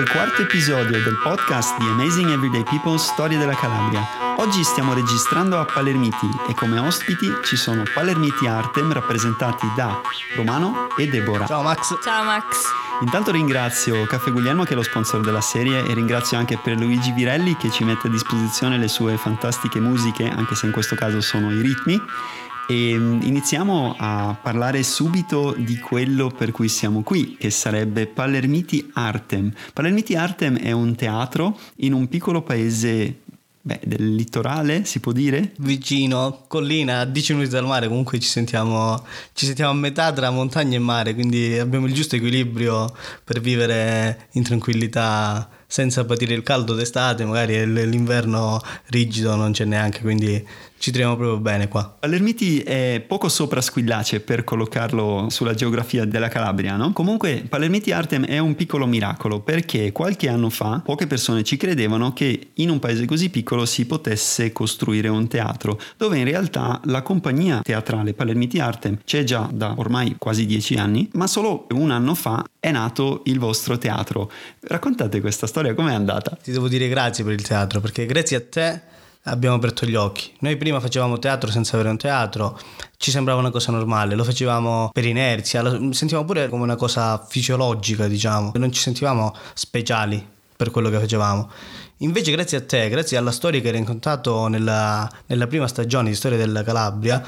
al quarto episodio del podcast di Amazing Everyday People Storie della Calabria. Oggi stiamo registrando a Palermiti e come ospiti ci sono Palermiti Artem rappresentati da Romano e Deborah. Ciao Max. Ciao Max. Intanto ringrazio Caffè Guglielmo che è lo sponsor della serie e ringrazio anche per Luigi Virelli che ci mette a disposizione le sue fantastiche musiche, anche se in questo caso sono i ritmi. E mm, iniziamo a parlare subito di quello per cui siamo qui, che sarebbe Palermiti Artem. Palermiti Artem è un teatro in un piccolo paese beh, del litorale, si può dire? Vicino, collina, a 10 minuti dal mare, comunque ci sentiamo, ci sentiamo a metà tra montagna e mare, quindi abbiamo il giusto equilibrio per vivere in tranquillità senza patire il caldo d'estate, magari l'inverno rigido non c'è neanche, quindi ci troviamo proprio bene qua. Palermiti è poco sopra Squillace per collocarlo sulla geografia della Calabria, no? Comunque Palermiti Artem è un piccolo miracolo perché qualche anno fa poche persone ci credevano che in un paese così piccolo si potesse costruire un teatro, dove in realtà la compagnia teatrale Palermiti Artem c'è già da ormai quasi dieci anni, ma solo un anno fa è nato il vostro teatro. Raccontate questa storia, com'è andata? Ti devo dire grazie per il teatro, perché grazie a te abbiamo aperto gli occhi. Noi prima facevamo teatro senza avere un teatro, ci sembrava una cosa normale, lo facevamo per inerzia, lo sentivamo pure come una cosa fisiologica, diciamo, non ci sentivamo speciali per quello che facevamo. Invece grazie a te, grazie alla storia che hai raccontato nella, nella prima stagione di Storia della Calabria,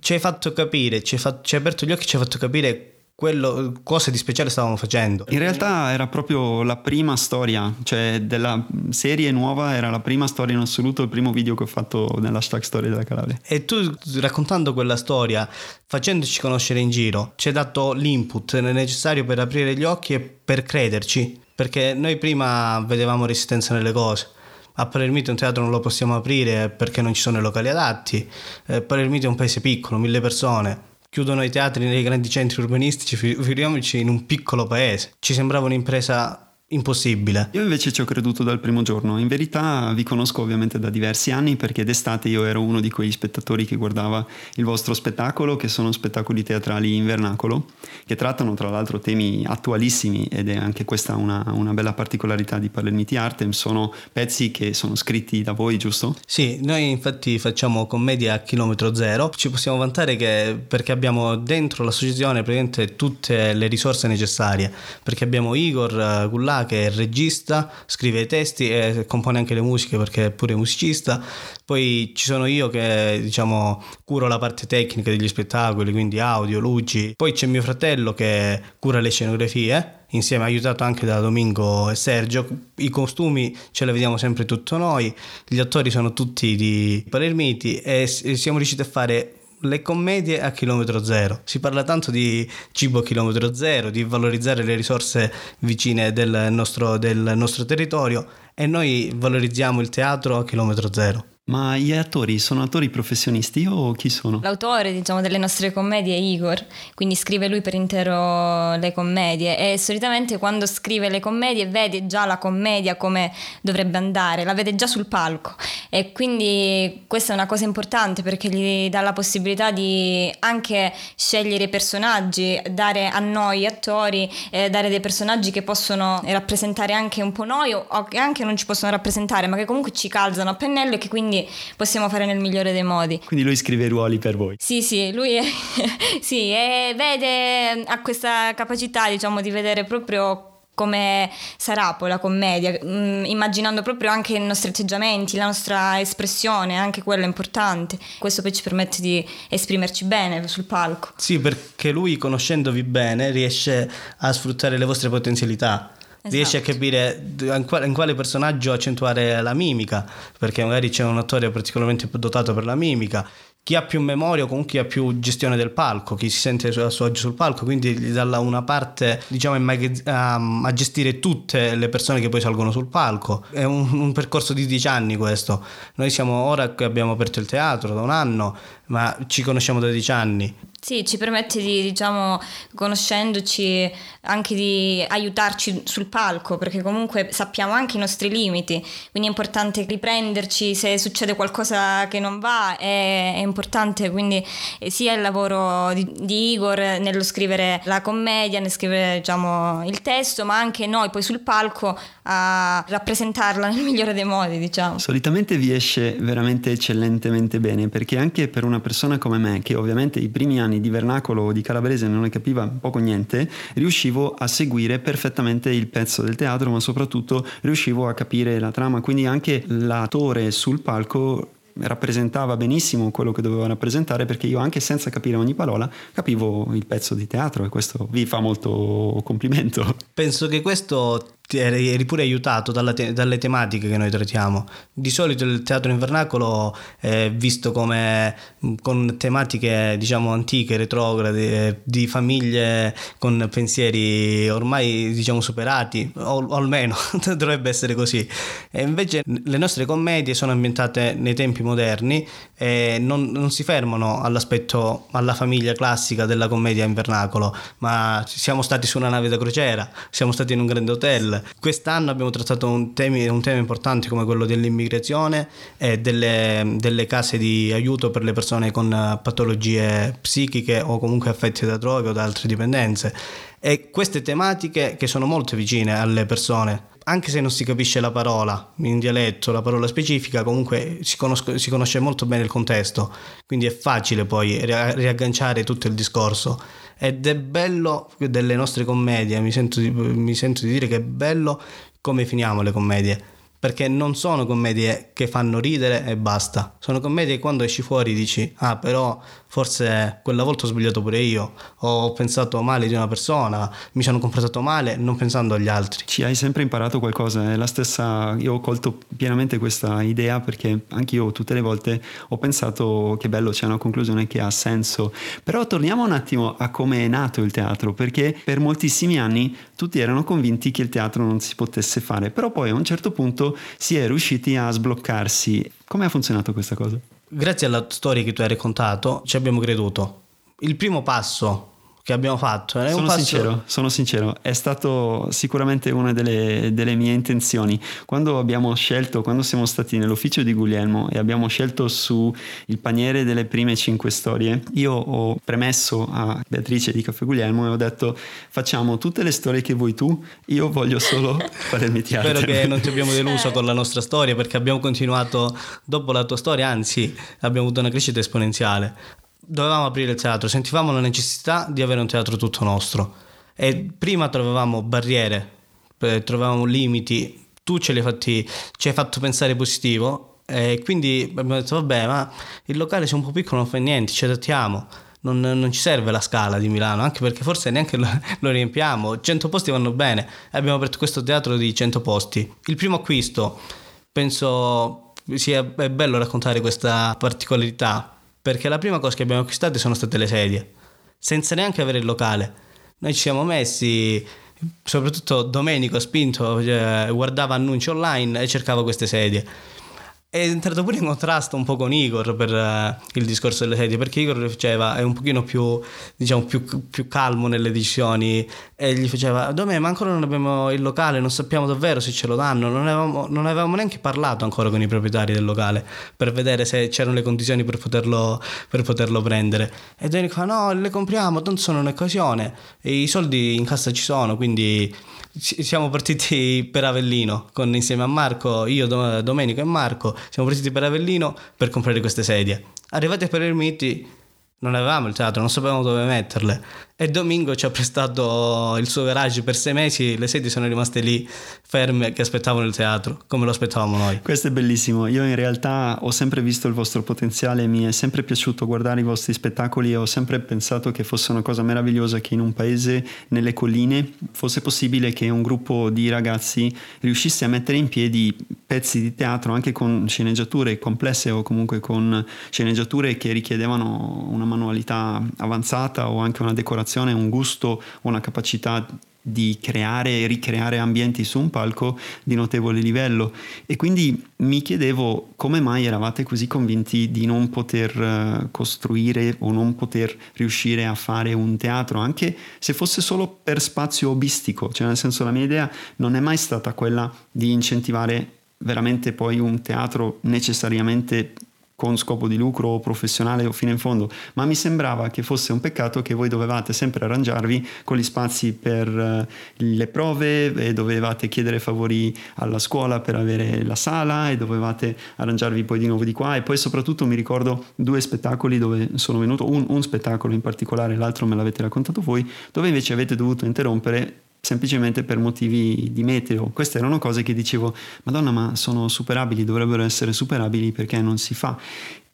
ci hai fatto capire, ci hai, fatto, ci hai aperto gli occhi, ci hai fatto capire quello, cosa di speciale stavamo facendo. In realtà era proprio la prima storia, cioè della serie nuova era la prima storia in assoluto, il primo video che ho fatto nell'hashtag Storia della Calabria. E tu raccontando quella storia, facendoci conoscere in giro, ci hai dato l'input necessario per aprire gli occhi e per crederci, perché noi prima vedevamo resistenza nelle cose. A Palermito un teatro non lo possiamo aprire perché non ci sono i locali adatti. Eh, Palermito è un paese piccolo, mille persone chiudono i teatri nei grandi centri urbanistici, figuriamoci in un piccolo paese. Ci sembrava un'impresa impossibile. Io invece ci ho creduto dal primo giorno. In verità vi conosco ovviamente da diversi anni perché d'estate io ero uno di quegli spettatori che guardava il vostro spettacolo, che sono spettacoli teatrali in vernacolo, che trattano tra l'altro temi attualissimi ed è anche questa una, una bella particolarità di Palermiti Artem. Sono pezzi che sono scritti da voi, giusto? Sì, noi infatti facciamo commedia a chilometro zero. Ci possiamo vantare che perché abbiamo dentro l'associazione praticamente tutte le risorse necessarie, perché abbiamo Igor Gullà che è regista, scrive i testi e compone anche le musiche perché è pure musicista. Poi ci sono io che diciamo curo la parte tecnica degli spettacoli, quindi audio, luci. Poi c'è mio fratello che cura le scenografie insieme aiutato anche da Domingo e Sergio. I costumi ce li vediamo sempre tutto noi, gli attori sono tutti di Palermiti e siamo riusciti a fare le commedie a chilometro zero. Si parla tanto di cibo a chilometro zero, di valorizzare le risorse vicine del nostro, del nostro territorio e noi valorizziamo il teatro a chilometro zero. Ma gli attori sono attori professionisti o chi sono? L'autore, diciamo, delle nostre commedie è Igor, quindi scrive lui per intero le commedie e solitamente quando scrive le commedie vede già la commedia come dovrebbe andare, la vede già sul palco e quindi questa è una cosa importante perché gli dà la possibilità di anche scegliere i personaggi, dare a noi attori, eh, dare dei personaggi che possono rappresentare anche un po' noi o che anche non ci possono rappresentare ma che comunque ci calzano a pennello e che quindi quindi possiamo fare nel migliore dei modi. Quindi lui scrive i ruoli per voi? Sì, sì, lui è, sì, è, vede, ha questa capacità diciamo di vedere proprio come sarà poi la commedia, mm, immaginando proprio anche i nostri atteggiamenti, la nostra espressione, anche quello è importante. Questo poi ci permette di esprimerci bene sul palco. Sì, perché lui conoscendovi bene riesce a sfruttare le vostre potenzialità Esatto. Riesci a capire in quale, in quale, personaggio accentuare la mimica, perché magari c'è un attore particolarmente dotato per la mimica. Chi ha più memoria o comunque chi ha più gestione del palco, chi si sente a suo agio sul palco, quindi gli dà una parte diciamo a, a, gestire tutte le persone che poi salgono sul palco. È un, un percorso di dieci anni questo. Noi siamo ora che abbiamo aperto il teatro da un anno, ma ci conosciamo da dieci anni Sì, ci permette di, diciamo, conoscendoci, anche di aiutarci sul palco, perché comunque sappiamo anche i nostri limiti, quindi è importante riprenderci se succede qualcosa che non va, è, è importante quindi eh, sia il lavoro di, di, Igor nello scrivere la commedia, nel scrivere diciamo, il testo, ma anche noi poi sul palco a rappresentarla nel migliore dei modi, diciamo. Solitamente vi esce veramente eccellentemente bene, perché anche per una persona come me, che ovviamente i primi anni di vernacolo o di calabrese non ne capiva poco niente, riuscivo a seguire perfettamente il pezzo del teatro, ma soprattutto riuscivo a capire la trama, quindi anche l'attore sul palco rappresentava benissimo quello che doveva rappresentare perché io anche senza capire ogni parola capivo il pezzo di teatro e questo vi fa molto complimento. Penso che questo eri pure aiutato te- dalle tematiche che noi trattiamo. Di solito il teatro invernacolo è visto come con tematiche diciamo antiche, retrograde, di famiglie con pensieri ormai diciamo superati, o, o almeno dovrebbe essere così. E invece le nostre commedie sono ambientate nei tempi moderni e non, non si fermano all'aspetto, alla famiglia classica della commedia invernacolo, ma siamo stati su una nave da crociera, siamo stati in un grande hotel, Quest'anno abbiamo trattato un, temi, un tema importante come quello dell'immigrazione e delle, delle, case di aiuto per le persone con patologie psichiche o comunque affette da droghe o da altre dipendenze. E queste tematiche che sono molto vicine alle persone, anche se non si capisce la parola in dialetto, la parola specifica, comunque si, conosco, si conosce molto bene il contesto, quindi è facile poi riagganciare tutto il discorso. Ed è bello delle nostre commedie, mi sento, mi sento di dire che è bello come finiamo le commedie perché non sono commedie che fanno ridere e basta, sono commedie che quando esci fuori dici ah però forse quella volta ho sbagliato pure io, ho pensato male di una persona, mi sono comportato male non pensando agli altri. Ci hai sempre imparato qualcosa, è la stessa, io ho colto pienamente questa idea perché anche io tutte le volte ho pensato che bello c'è una conclusione che ha senso, però torniamo un attimo a come è nato il teatro, perché per moltissimi anni tutti erano convinti che il teatro non si potesse fare, però poi a un certo punto si è riusciti a sbloccarsi. Come ha funzionato questa cosa? Grazie alla storia che tu hai raccontato, ci abbiamo creduto. Il primo passo che abbiamo fatto. È sono passo... sincero, sono sincero, è stato sicuramente una delle, delle, mie intenzioni. Quando abbiamo scelto, quando siamo stati nell'ufficio di Guglielmo e abbiamo scelto su il paniere delle prime cinque storie, io ho premesso a Beatrice di Caffè Guglielmo e ho detto facciamo tutte le storie che vuoi tu, io voglio solo fare il mio teatro. Spero che non ti abbiamo deluso con la nostra storia perché abbiamo continuato dopo la tua storia, anzi abbiamo avuto una crescita esponenziale dovevamo aprire il teatro, sentivamo la necessità di avere un teatro tutto nostro e prima trovavamo barriere, eh, trovavamo limiti, tu ce li hai fatti, ci hai fatto pensare positivo e quindi abbiamo detto vabbè ma il locale c'è un po' piccolo non fa niente, ci adattiamo. Non, non, ci serve la scala di Milano, anche perché forse neanche lo, lo, riempiamo. 100 posti vanno bene. Abbiamo aperto questo teatro di 100 posti. Il primo acquisto, penso sia bello raccontare questa particolarità perché la prima cosa che abbiamo acquistato sono state le sedie, senza neanche avere il locale. Noi ci siamo messi, soprattutto Domenico spinto, cioè, guardava annunci online e cercava queste sedie è entrato pure in contrasto un po' con Igor per uh, il discorso delle sedie, perché Igor faceva, è un pochino più, diciamo, più, più calmo nelle decisioni e gli faceva, Domè, ma ancora non abbiamo il locale, non sappiamo davvero se ce lo danno, non avevamo, non avevamo neanche parlato ancora con i proprietari del locale per vedere se c'erano le condizioni per poterlo, per poterlo prendere. E Domenico fa, no, le compriamo, tanto sono un'occasione, e i soldi in cassa ci sono, quindi siamo partiti per Avellino con, insieme a Marco, io, Domenico e Marco, siamo partiti per Avellino per comprare queste sedie. Arrivati a Palermiti non avevamo il teatro, non sapevamo dove metterle e Domingo ci ha prestato il suo garage per sei mesi, le sedie sono rimaste lì ferme che aspettavano il teatro, come lo aspettavamo noi. Questo è bellissimo, io in realtà ho sempre visto il vostro potenziale, mi è sempre piaciuto guardare i vostri spettacoli e ho sempre pensato che fosse una cosa meravigliosa che in un paese nelle colline fosse possibile che un gruppo di ragazzi riuscisse a mettere in piedi pezzi di teatro anche con sceneggiature complesse o comunque con sceneggiature che richiedevano una manualità avanzata o anche una decorazione, un gusto una capacità di creare e ricreare ambienti su un palco di notevole livello. E quindi mi chiedevo come mai eravate così convinti di non poter eh, costruire o non poter riuscire a fare un teatro anche se fosse solo per spazio hobbistico, cioè nel senso la mia idea non è mai stata quella di incentivare veramente poi un teatro necessariamente con scopo di lucro professionale o fino in fondo, ma mi sembrava che fosse un peccato che voi dovevate sempre arrangiarvi con gli spazi per uh, le prove e dovevate chiedere favori alla scuola per avere la sala e dovevate arrangiarvi poi di nuovo di qua. E poi soprattutto mi ricordo due spettacoli dove sono venuto, un, un spettacolo in particolare, l'altro me l'avete raccontato voi, dove invece avete dovuto interrompere semplicemente per motivi di meteo. Queste erano cose che dicevo, Madonna, ma sono superabili, dovrebbero essere superabili perché non si fa.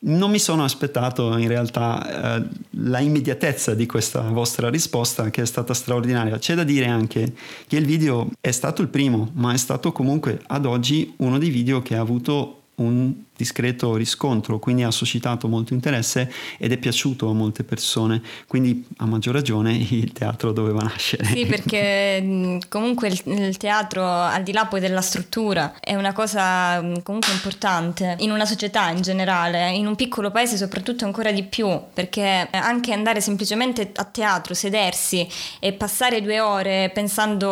Non mi sono aspettato in realtà eh, la immediatezza di questa vostra risposta che è stata straordinaria. C'è da dire anche che il video è stato il primo, ma è stato comunque ad oggi uno dei video che ha avuto un discreto riscontro, quindi ha suscitato molto interesse ed è piaciuto a molte persone, quindi a maggior ragione il teatro doveva nascere. Sì, perché comunque il, il teatro, al di là poi della struttura, è una cosa comunque importante in una società in generale, in un piccolo paese soprattutto ancora di più, perché anche andare semplicemente a teatro, sedersi e passare due ore pensando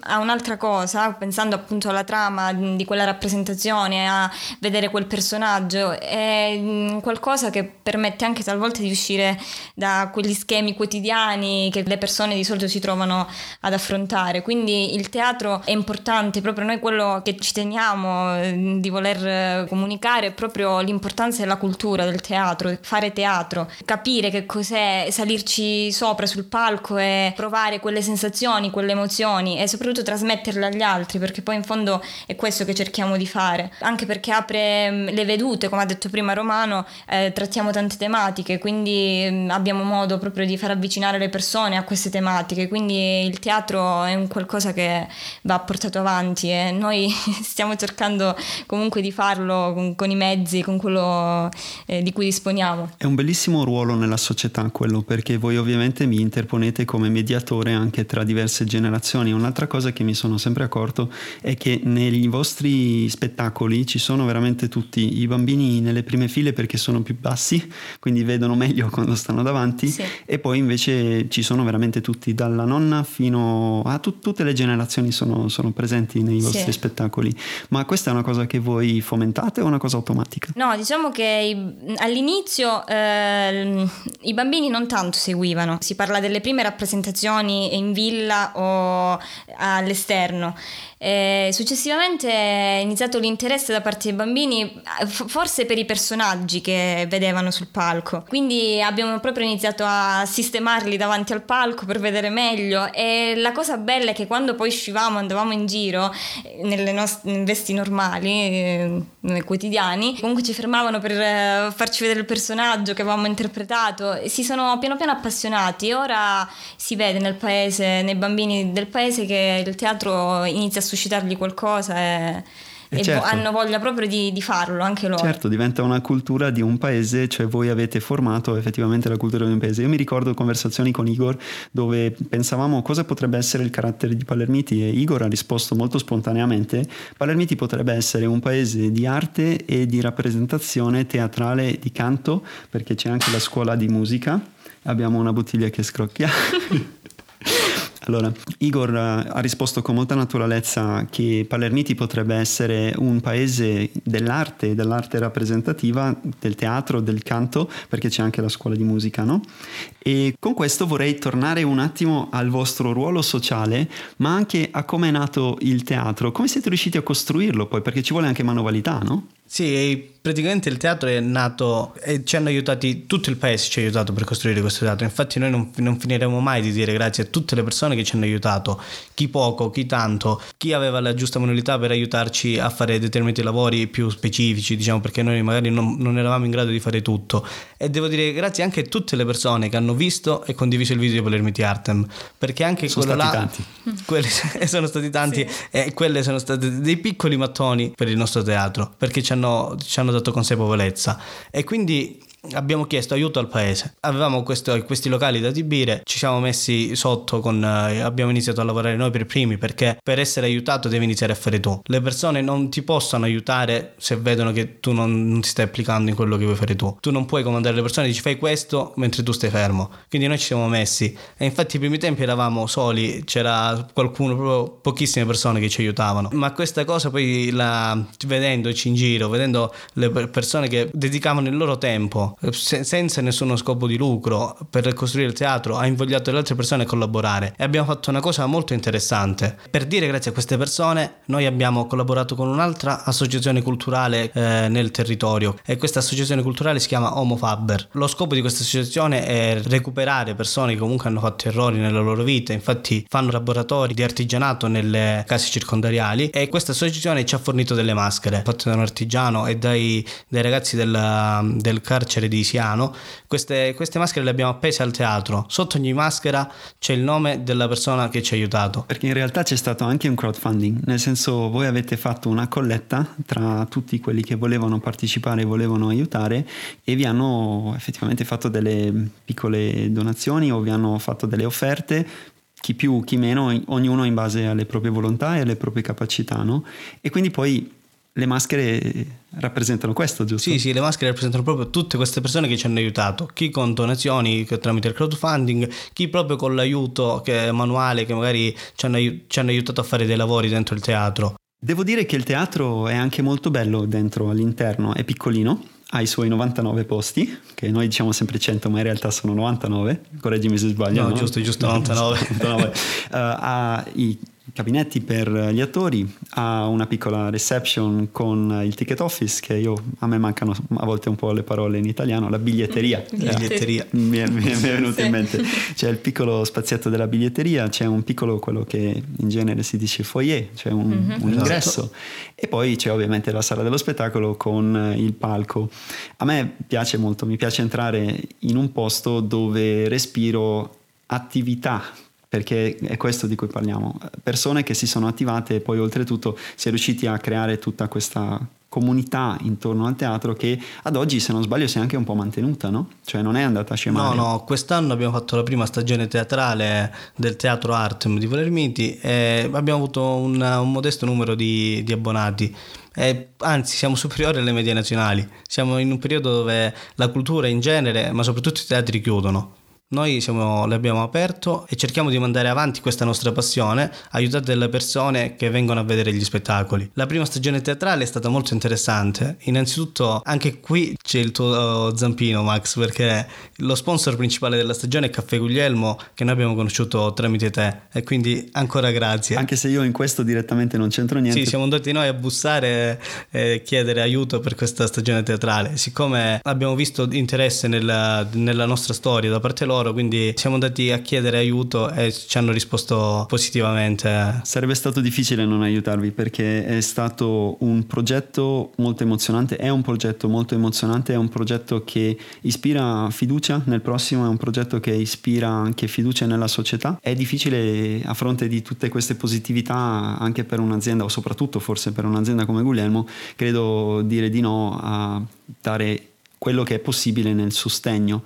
a un'altra cosa, pensando appunto alla trama di quella rappresentazione, a vedere quel personaggio, è mm, qualcosa che permette anche talvolta di uscire da quegli schemi quotidiani che le persone di solito si trovano ad affrontare. Quindi il teatro è importante, proprio noi quello che ci teniamo mm, di voler eh, comunicare è proprio l'importanza della cultura del teatro, fare teatro, capire che cos'è salirci sopra sul palco e provare quelle sensazioni, quelle emozioni e soprattutto trasmetterle agli altri, perché poi in fondo è questo che cerchiamo di fare, anche perché apre Ehm, le vedute, come ha detto prima Romano, eh, trattiamo tante tematiche, quindi mm, abbiamo modo proprio di far avvicinare le persone a queste tematiche, quindi il teatro è un qualcosa che va portato avanti e noi stiamo cercando comunque di farlo con, con i mezzi, con quello eh, di cui disponiamo. È un bellissimo ruolo nella società quello, perché voi ovviamente mi interponete come mediatore anche tra diverse generazioni. Un'altra cosa che mi sono sempre accorto è che negli vostri spettacoli ci sono veramente tutti, i bambini nelle prime file perché sono più bassi, quindi vedono meglio quando stanno davanti sì. e poi invece ci sono veramente tutti, dalla nonna fino a tu, tutte le generazioni sono, sono presenti nei vostri sì. spettacoli. Ma questa è una cosa che voi fomentate o una cosa automatica? No, diciamo che all'inizio eh, i bambini non tanto seguivano, si parla delle prime rappresentazioni in villa o all'esterno. E successivamente è iniziato l'interesse da parte dei bambini, forse per i personaggi che vedevano sul palco. Quindi abbiamo proprio iniziato a sistemarli davanti al palco per vedere meglio. E la cosa bella è che quando poi uscivamo, andavamo in giro eh, nelle nostre vesti normali, eh, quotidiani, comunque ci fermavano per eh, farci vedere il personaggio che avevamo interpretato. Si sono piano piano appassionati. Ora si vede nel paese, nei bambini del paese, che il teatro inizia a suscitargli qualcosa e, e, e certo. hanno voglia proprio di, di, farlo anche loro. Certo, diventa una cultura di un paese, cioè voi avete formato effettivamente la cultura di un paese. Io mi ricordo conversazioni con Igor dove pensavamo cosa potrebbe essere il carattere di Palermiti e Igor ha risposto molto spontaneamente, Palermiti potrebbe essere un paese di arte e di rappresentazione teatrale di canto, perché c'è anche la scuola di musica, abbiamo una bottiglia che scrocchia. Allora, Igor eh, ha risposto con molta naturalezza che Palermiti potrebbe essere un paese dell'arte, dell'arte rappresentativa, del teatro, del canto, perché c'è anche la scuola di musica, no? E con questo vorrei tornare un attimo al vostro ruolo sociale, ma anche a come è nato il teatro. Come siete riusciti a costruirlo poi? Perché ci vuole anche manualità, no? Sì, praticamente il teatro è nato e ci hanno aiutati, tutto il paese ci ha aiutato per costruire questo teatro, infatti noi non, non, finiremo mai di dire grazie a tutte le persone che ci hanno aiutato, chi poco, chi tanto, chi aveva la giusta manualità per aiutarci a fare determinati lavori più specifici, diciamo perché noi magari non, non eravamo in grado di fare tutto e devo dire grazie anche a tutte le persone che hanno visto e condiviso il video di Palermiti Artem, perché anche sono quello stati là, tanti. quelli sono stati tanti sì. e quelle sono state dei piccoli mattoni per il nostro teatro, perché ci hanno, ci hanno dato consapevolezza. E quindi abbiamo chiesto aiuto al paese. Avevamo questo, questi locali da adibire, ci siamo messi sotto con eh, abbiamo iniziato a lavorare noi per primi perché per essere aiutato devi iniziare a fare tu. Le persone non ti possono aiutare se vedono che tu non, non ti stai applicando in quello che vuoi fare tu. Tu non puoi comandare le persone, dici fai questo mentre tu stai fermo. Quindi noi ci siamo messi e infatti i primi tempi eravamo soli, c'era qualcuno, proprio pochissime persone che ci aiutavano. Ma questa cosa poi la, vedendoci in giro, vedendo le persone che dedicavano il loro tempo se, senza nessuno scopo di lucro per costruire il teatro, ha invogliato le altre persone a collaborare e abbiamo fatto una cosa molto interessante. Per dire grazie a queste persone, noi abbiamo collaborato con un'altra associazione culturale eh, nel territorio e questa associazione culturale si chiama Homo Faber. Lo scopo di questa associazione è recuperare persone che comunque hanno fatto errori nella loro vita, infatti fanno laboratori di artigianato nelle case circondariali e questa associazione ci ha fornito delle maschere fatte da un artigiano e dai, dai ragazzi del, del carcere di Siano, queste, queste, maschere le abbiamo appese al teatro. Sotto ogni maschera c'è il nome della persona che ci ha aiutato. Perché in realtà c'è stato anche un crowdfunding, nel senso voi avete fatto una colletta tra tutti quelli che volevano partecipare e volevano aiutare e vi hanno effettivamente fatto delle piccole donazioni o vi hanno fatto delle offerte chi più, chi meno, ognuno in base alle proprie volontà e alle proprie capacità, no? E quindi poi le maschere rappresentano questo, giusto? Sì, sì, le maschere rappresentano proprio tutte queste persone che ci hanno aiutato, chi con donazioni tramite il crowdfunding, chi proprio con l'aiuto che, manuale che magari ci hanno, ci hanno aiutato a fare dei lavori dentro il teatro. Devo dire che il teatro è anche molto bello dentro all'interno, è piccolino, ha i suoi 99 posti, che noi diciamo sempre 100 ma in realtà sono 99, correggimi se sbaglio. No, no? giusto, giusto 99. 99. uh, ha i cabinetti per gli attori, ha una piccola reception con il ticket office che io, a me mancano a volte un po' le parole in italiano, la biglietteria. biglietteria. Mi è, mi è venuto sì. in mente. C'è il piccolo spazietto della biglietteria, c'è un piccolo, quello che in genere si dice foyer, cioè un, mm-hmm. un ingresso. Esatto. E poi c'è ovviamente la sala dello spettacolo con il palco. A me piace molto, mi piace entrare in un posto dove respiro attività perché è questo di cui parliamo. Persone che si sono attivate e poi oltretutto si è riusciti a creare tutta questa comunità intorno al teatro che ad oggi se non sbaglio si è anche un po' mantenuta, no? Cioè non è andata a scemare. No, no, quest'anno abbiamo fatto la prima stagione teatrale del Teatro Artem di Volermiti e abbiamo avuto un, un modesto numero di, di abbonati. E anzi, siamo superiori alle medie nazionali. Siamo in un periodo dove la cultura in genere, ma soprattutto i teatri chiudono. Noi siamo, l'abbiamo aperto e cerchiamo di mandare avanti questa nostra passione, aiutando delle persone che vengono a vedere gli spettacoli. La prima stagione teatrale è stata molto interessante. Innanzitutto, anche qui c'è il tuo zampino, Max, perché lo sponsor principale della stagione è Caffè Guglielmo, che noi abbiamo conosciuto tramite te. E quindi ancora grazie. Anche se io in questo direttamente non c'entro niente. Sì, siamo andati noi a bussare e chiedere aiuto per questa stagione teatrale. Siccome abbiamo visto interesse nella, nella nostra storia da parte loro, loro, quindi siamo andati a chiedere aiuto e ci hanno risposto positivamente. Sarebbe stato difficile non aiutarvi perché è stato un progetto molto emozionante, è un progetto molto emozionante, è un progetto che ispira fiducia nel prossimo, è un progetto che ispira anche fiducia nella società. È difficile a fronte di tutte queste positività anche per un'azienda o soprattutto forse per un'azienda come Guglielmo, credo dire di no a dare quello che è possibile nel sostegno.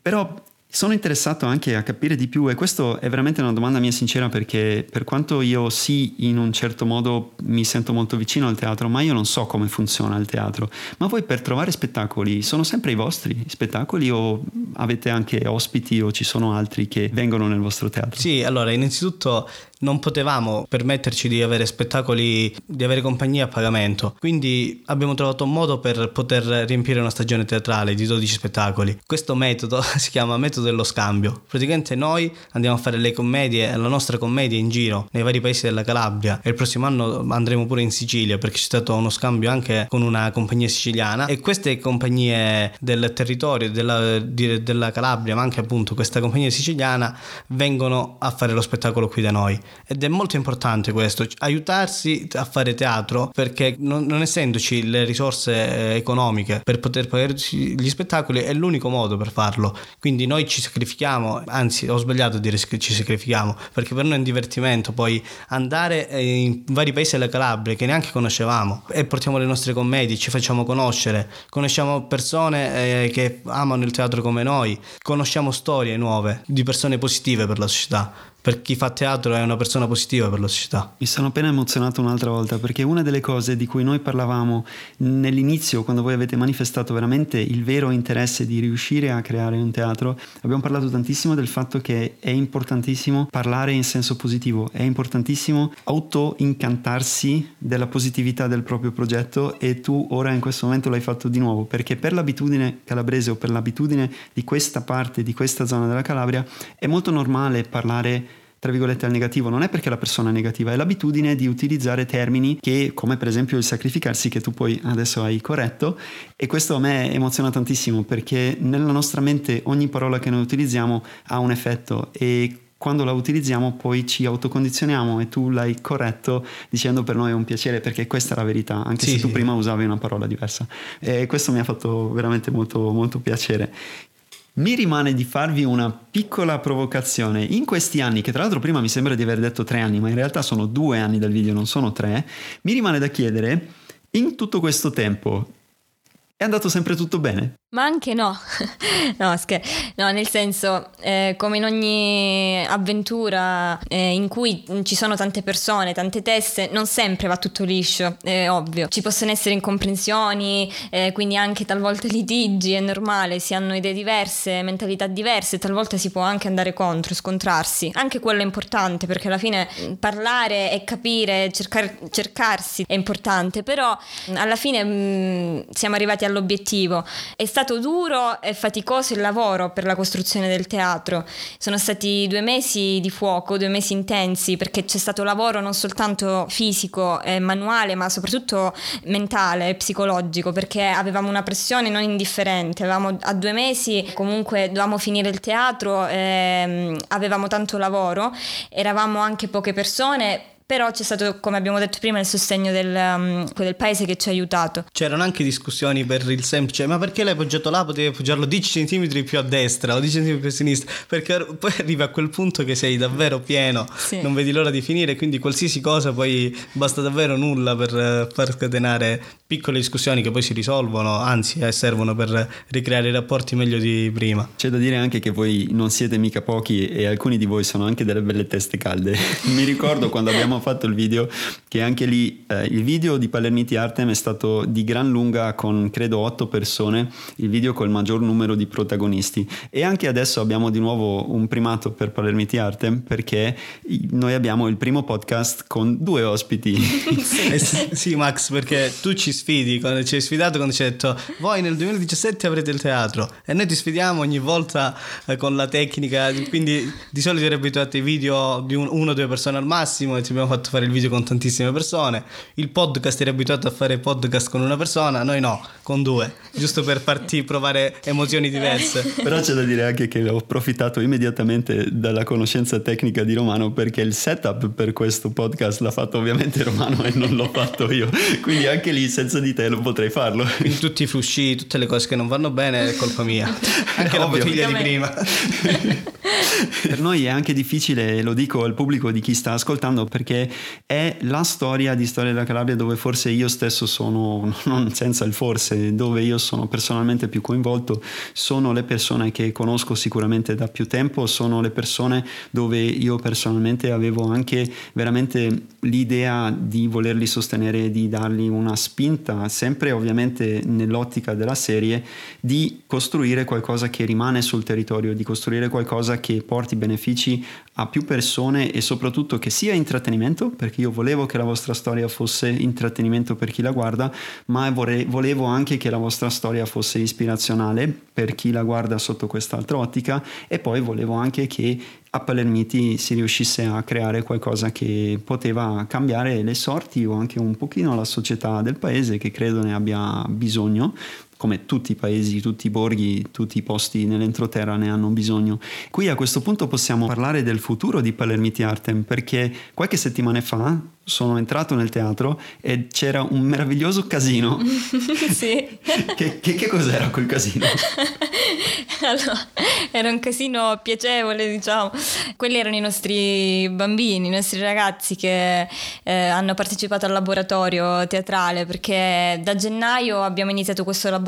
Però sono interessato anche a capire di più e questa è veramente una domanda mia sincera perché per quanto io sì in un certo modo mi sento molto vicino al teatro, ma io non so come funziona il teatro. Ma voi per trovare spettacoli sono sempre i vostri spettacoli o avete anche ospiti o ci sono altri che vengono nel vostro teatro? Sì, allora innanzitutto non potevamo permetterci di avere spettacoli, di avere compagnie a pagamento, quindi abbiamo trovato un modo per poter riempire una stagione teatrale di 12 spettacoli. Questo metodo si chiama metodo dello scambio. Praticamente noi andiamo a fare le commedie, la nostra commedia in giro nei vari paesi della Calabria e il prossimo anno andremo pure in Sicilia perché c'è stato uno scambio anche con una compagnia siciliana e queste compagnie del territorio della, della Calabria, ma anche appunto questa compagnia siciliana vengono a fare lo spettacolo qui da noi ed è molto importante questo, aiutarsi a fare teatro perché non, non essendoci le risorse eh, economiche per poter pagarci gli spettacoli è l'unico modo per farlo, quindi noi ci sacrifichiamo, anzi ho sbagliato a dire che ci sacrifichiamo perché per noi è un divertimento poi andare eh, in vari paesi della Calabria che neanche conoscevamo e portiamo le nostre commedie, ci facciamo conoscere, conosciamo persone eh, che amano il teatro come noi, conosciamo storie nuove di persone positive per la società per chi fa teatro è una persona positiva per la società. Mi sono appena emozionato un'altra volta perché una delle cose di cui noi parlavamo nell'inizio, quando voi avete manifestato veramente il vero interesse di riuscire a creare un teatro, abbiamo parlato tantissimo del fatto che è importantissimo parlare in senso positivo, è importantissimo auto-incantarsi della positività del proprio progetto e tu ora in questo momento l'hai fatto di nuovo perché per l'abitudine calabrese o per l'abitudine di questa parte, di questa zona della Calabria, è molto normale parlare tra virgolette al negativo non è perché la persona è negativa, è l'abitudine di utilizzare termini che, come per esempio il sacrificarsi che tu poi adesso hai corretto e questo a me emoziona tantissimo perché nella nostra mente ogni parola che noi utilizziamo ha un effetto e quando la utilizziamo poi ci autocondizioniamo e tu l'hai corretto dicendo per noi è un piacere perché questa è la verità, anche sì, se tu sì. prima usavi una parola diversa. E questo mi ha fatto veramente molto, molto piacere. Mi rimane di farvi una piccola provocazione. In questi anni, che tra l'altro prima mi sembra di aver detto tre anni, ma in realtà sono due anni del video, non sono tre, mi rimane da chiedere, in tutto questo tempo, è andato sempre tutto bene? Ma anche no, no, scher- no, nel senso, eh, come in ogni avventura eh, in cui ci sono tante persone, tante teste, non sempre va tutto liscio, è ovvio. Ci possono essere incomprensioni, eh, quindi anche talvolta litigi, è normale, si hanno idee diverse, mentalità diverse, talvolta si può anche andare contro, scontrarsi. Anche quello è importante perché alla fine mm, parlare e capire, cercar- cercarsi è importante, però mm, alla fine mh, mm, siamo arrivati all'obiettivo. È stato duro e faticoso il lavoro per la costruzione del teatro. Sono stati due mesi di fuoco, due mesi intensi, perché c'è stato lavoro non soltanto fisico e manuale, ma soprattutto mentale e psicologico, perché avevamo una pressione non indifferente. Avevamo a due mesi comunque dovevamo finire il teatro, ehm, avevamo tanto lavoro, eravamo anche poche persone però c'è stato, come abbiamo detto prima, il sostegno del, um, del, paese che ci ha aiutato. C'erano anche discussioni per il semplice, ma perché l'hai appoggiato là? Potevi appoggiarlo 10 cm più a destra o 10 cm più a sinistra, perché poi arrivi a quel punto che sei davvero pieno, sì. non vedi l'ora di finire, quindi qualsiasi cosa poi basta davvero nulla per eh, far scatenare piccole discussioni che poi si risolvono, anzi eh, servono per ricreare i rapporti meglio di prima. C'è da dire anche che voi non siete mica pochi e alcuni di voi sono anche delle belle teste calde. Mi ricordo quando abbiamo fatto il video che anche lì eh, il video di Palermiti Artem è stato di gran lunga con credo otto persone, il video col maggior numero di protagonisti e anche adesso abbiamo di nuovo un primato per Palermiti Artem perché noi abbiamo il primo podcast con due ospiti. sì. Sì Max perché tu ci sfidi, quando ci hai sfidato, quando ci hai detto voi nel 2017 avrete il teatro e noi ti sfidiamo ogni volta eh, con la tecnica, quindi di solito eri abituato ai video di un, uno o due persone al massimo e ti abbiamo fatto fare il video con tantissime persone, il podcast eri abituato a fare podcast con una persona, noi no, con due, giusto per farti provare emozioni diverse. Però c'è da dire anche che ho approfittato immediatamente dalla conoscenza tecnica di Romano perché il setup per questo podcast l'ha fatto ovviamente Romano e non l'ho fatto io, quindi anche lì senza di te non potrei farlo. Quindi tutti i frusci, tutte le cose che non vanno bene è colpa mia. Anche la bottiglia di prima. per noi è anche difficile, lo dico al pubblico di chi sta ascoltando, perché è la storia di Storia della Calabria dove forse io stesso sono, non senza il forse, dove io sono personalmente più coinvolto, sono le persone che conosco sicuramente da più tempo, sono le persone dove io personalmente avevo anche veramente l'idea di volerli sostenere, di dargli una spinta, sempre ovviamente nell'ottica della serie, di costruire qualcosa che rimane sul territorio, di costruire qualcosa che porti benefici a più persone e soprattutto che sia intrattenimento, perché io volevo che la vostra storia fosse intrattenimento per chi la guarda, ma vorrei, volevo anche che la vostra storia fosse ispirazionale per chi la guarda sotto quest'altra ottica e poi volevo anche che a Palermiti si riuscisse a creare qualcosa che poteva cambiare le sorti o anche un pochino la società del paese che credo ne abbia bisogno come tutti i paesi, tutti i borghi, tutti i posti nell'entroterra ne hanno bisogno. Qui a questo punto possiamo parlare del futuro di Palermiti Artem perché qualche settimana fa sono entrato nel teatro e c'era un meraviglioso casino. sì. che, che, che, cos'era quel casino? allora, era un casino piacevole, diciamo. Quelli erano i nostri bambini, i nostri ragazzi che eh, hanno partecipato al laboratorio teatrale perché da gennaio abbiamo iniziato questo laboratorio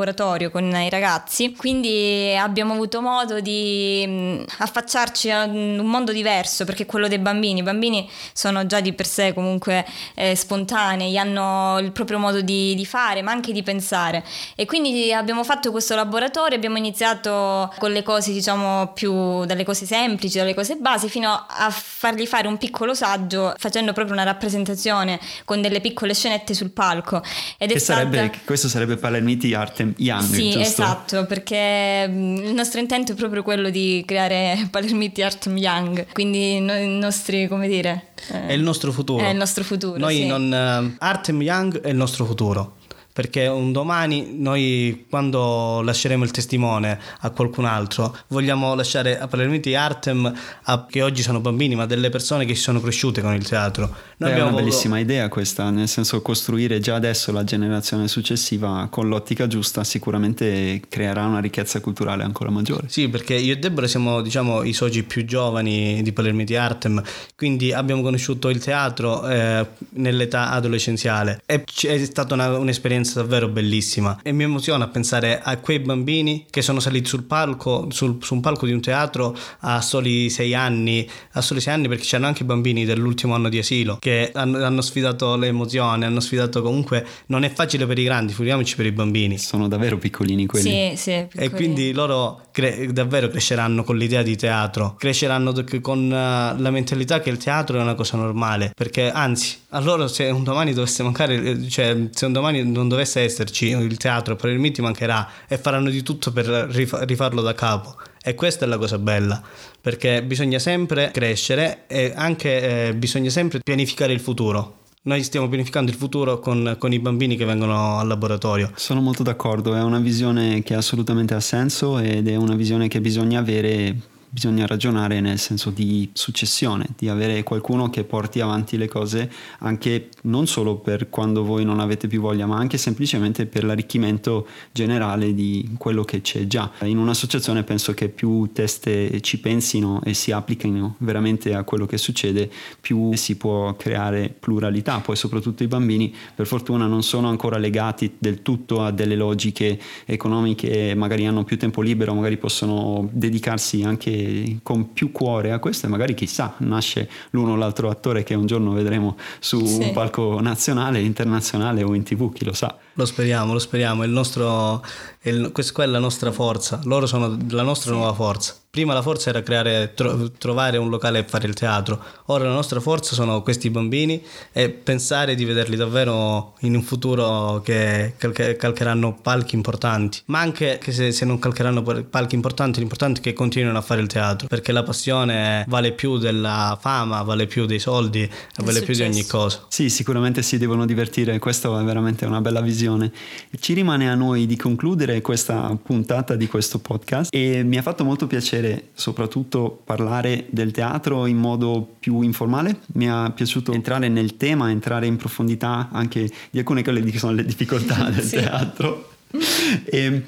con i ragazzi, quindi abbiamo avuto modo di mm, affacciarci a un mondo diverso perché quello dei bambini. I bambini sono già di per sé comunque eh, spontanei, hanno il proprio modo di, di, fare, ma anche di pensare. E quindi abbiamo fatto questo laboratorio, abbiamo iniziato con le cose, diciamo, più dalle cose semplici, dalle cose basi, fino a fargli fare un piccolo saggio, facendo proprio una rappresentazione con delle piccole scenette sul palco. Ed è sarebbe, stata... questo sarebbe Palermiti Arte Young, Sì, giusto? esatto, perché mm, il nostro intento è proprio quello di creare Palermiti Art Young, quindi i nostri, come dire... Eh, è il nostro futuro. È il nostro futuro. Noi sì. non. Uh, Artem Young è il nostro futuro perché un domani noi quando lasceremo il testimone a qualcun altro vogliamo lasciare a Palermiti Artem a, che oggi sono bambini ma delle persone che si sono cresciute con il teatro. Noi è una bellissima idea questa nel senso costruire già adesso la generazione successiva con l'ottica giusta sicuramente creerà una ricchezza culturale ancora maggiore. Sì perché io e Deborah siamo diciamo i soci più giovani di Palermiti Artem quindi abbiamo conosciuto il teatro eh, nell'età adolescenziale. E è stata una, un'esperienza un'esperienza davvero bellissima e mi emoziona pensare a quei bambini che sono saliti sul palco, sul, su un palco di un teatro a soli sei anni, a soli sei anni perché c'erano anche bambini dell'ultimo anno di asilo che hanno, hanno sfidato le emozioni, hanno sfidato comunque, non è facile per i grandi, figuriamoci per i bambini. Sono davvero piccolini quelli. Sì, sì. Piccolini. E quindi loro cre- davvero cresceranno con l'idea di teatro, cresceranno con uh, la mentalità che il teatro è una cosa normale, perché anzi, a loro se un domani dovesse mancare, cioè se un domani non dovesse esserci il teatro, probabilmente mancherà e faranno di tutto per rifarlo da capo. E questa è la cosa bella, perché bisogna sempre crescere e anche eh, bisogna sempre pianificare il futuro. Noi stiamo pianificando il futuro con, con, i bambini che vengono al laboratorio. Sono molto d'accordo, è una visione che assolutamente ha senso ed è una visione che bisogna avere bisogna ragionare nel senso di successione, di avere qualcuno che porti avanti le cose anche non solo per quando voi non avete più voglia, ma anche semplicemente per l'arricchimento generale di quello che c'è già. In un'associazione penso che più teste ci pensino e si applichino veramente a quello che succede, più si può creare pluralità. Poi soprattutto i bambini per fortuna non sono ancora legati del tutto a delle logiche economiche, magari hanno più tempo libero, magari possono dedicarsi anche con più cuore a questo e magari chissà nasce l'uno o l'altro attore che un giorno vedremo su sì. un palco nazionale, internazionale o in tv, chi lo sa. Lo speriamo, lo speriamo, il nostro, il, questa è la nostra forza, loro sono la nostra sì. nuova forza. Prima la forza era creare, tro, trovare un locale e fare il teatro, ora la nostra forza sono questi bambini e pensare di vederli davvero in un futuro che calche, calcheranno palchi importanti, ma anche che se, se, non calcheranno palchi importanti, l'importante è che continuino a fare il teatro, perché la passione vale più della fama, vale più dei soldi, vale successo. più di ogni cosa. Sì, sicuramente si devono divertire, questa è veramente una bella visione. Ci rimane a noi di concludere questa puntata di questo podcast e mi ha fatto molto piacere piacere soprattutto parlare del teatro in modo più informale, mi è piaciuto entrare nel tema, entrare in profondità anche di alcune quelle che sono le difficoltà del sì. teatro. E,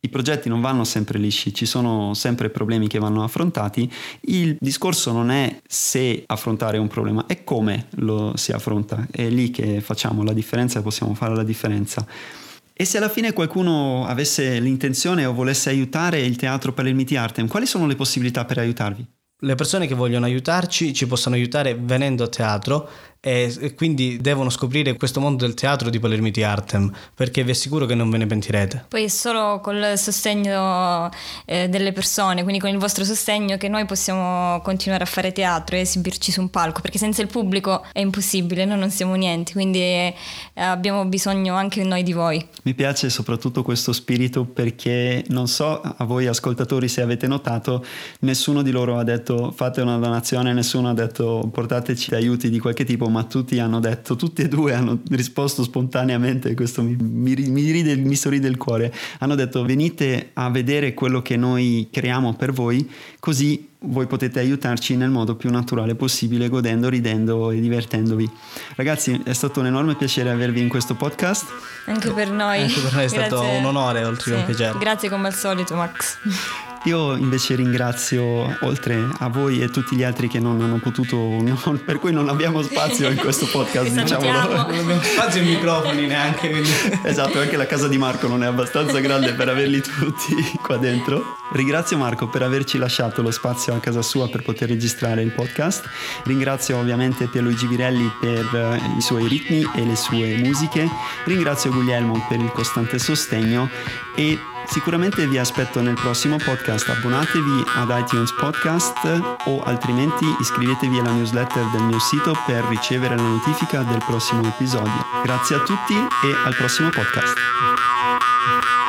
i progetti non vanno sempre lisci, ci sono sempre problemi che vanno affrontati. Il discorso non è se affrontare un problema, è come lo si affronta. È lì che facciamo la differenza e possiamo fare la differenza. E se alla fine qualcuno avesse l'intenzione o volesse aiutare il teatro Palermiti Artem, quali sono le possibilità per aiutarvi? Le persone che vogliono aiutarci ci possono aiutare venendo a teatro e, quindi devono scoprire questo mondo del teatro di Palermiti Artem perché vi assicuro che non ve ne pentirete. Poi è solo col sostegno eh, delle persone, quindi con il vostro sostegno che noi possiamo continuare a fare teatro e esibirci su un palco perché senza il pubblico è impossibile, noi non siamo niente, quindi eh, abbiamo bisogno anche noi di voi. Mi piace soprattutto questo spirito perché non so a voi ascoltatori se avete notato, nessuno di loro ha detto fate una donazione, nessuno ha detto portateci aiuti di qualche tipo, ma tutti hanno detto, tutti e due hanno risposto spontaneamente, questo mi, mi, mi, ride, mi sorride il cuore, hanno detto venite a vedere quello che noi creiamo per voi, così voi potete aiutarci nel modo più naturale possibile, godendo, ridendo e divertendovi. Ragazzi, è stato un enorme piacere avervi in questo podcast. Anche per noi. Anche per noi è stato un onore, oltre che un piacere. Grazie come al solito, Max. Io invece ringrazio, oltre a voi e tutti gli altri che non hanno potuto, non, per cui non abbiamo spazio in questo podcast, diciamolo. Non abbiamo spazio ai microfoni neanche. Quindi. Esatto, anche la casa di Marco non è abbastanza grande per averli tutti qua dentro. Ringrazio Marco per averci lasciato lo spazio a casa sua per poter registrare il podcast. Ringrazio ovviamente Pierluigi Virelli per eh, i suoi ritmi e le sue musiche. Ringrazio Guglielmo per il costante sostegno e Sicuramente vi aspetto nel prossimo podcast, abbonatevi ad iTunes Podcast o altrimenti iscrivetevi alla newsletter del mio sito per ricevere la notifica del prossimo episodio. Grazie a tutti e al prossimo podcast.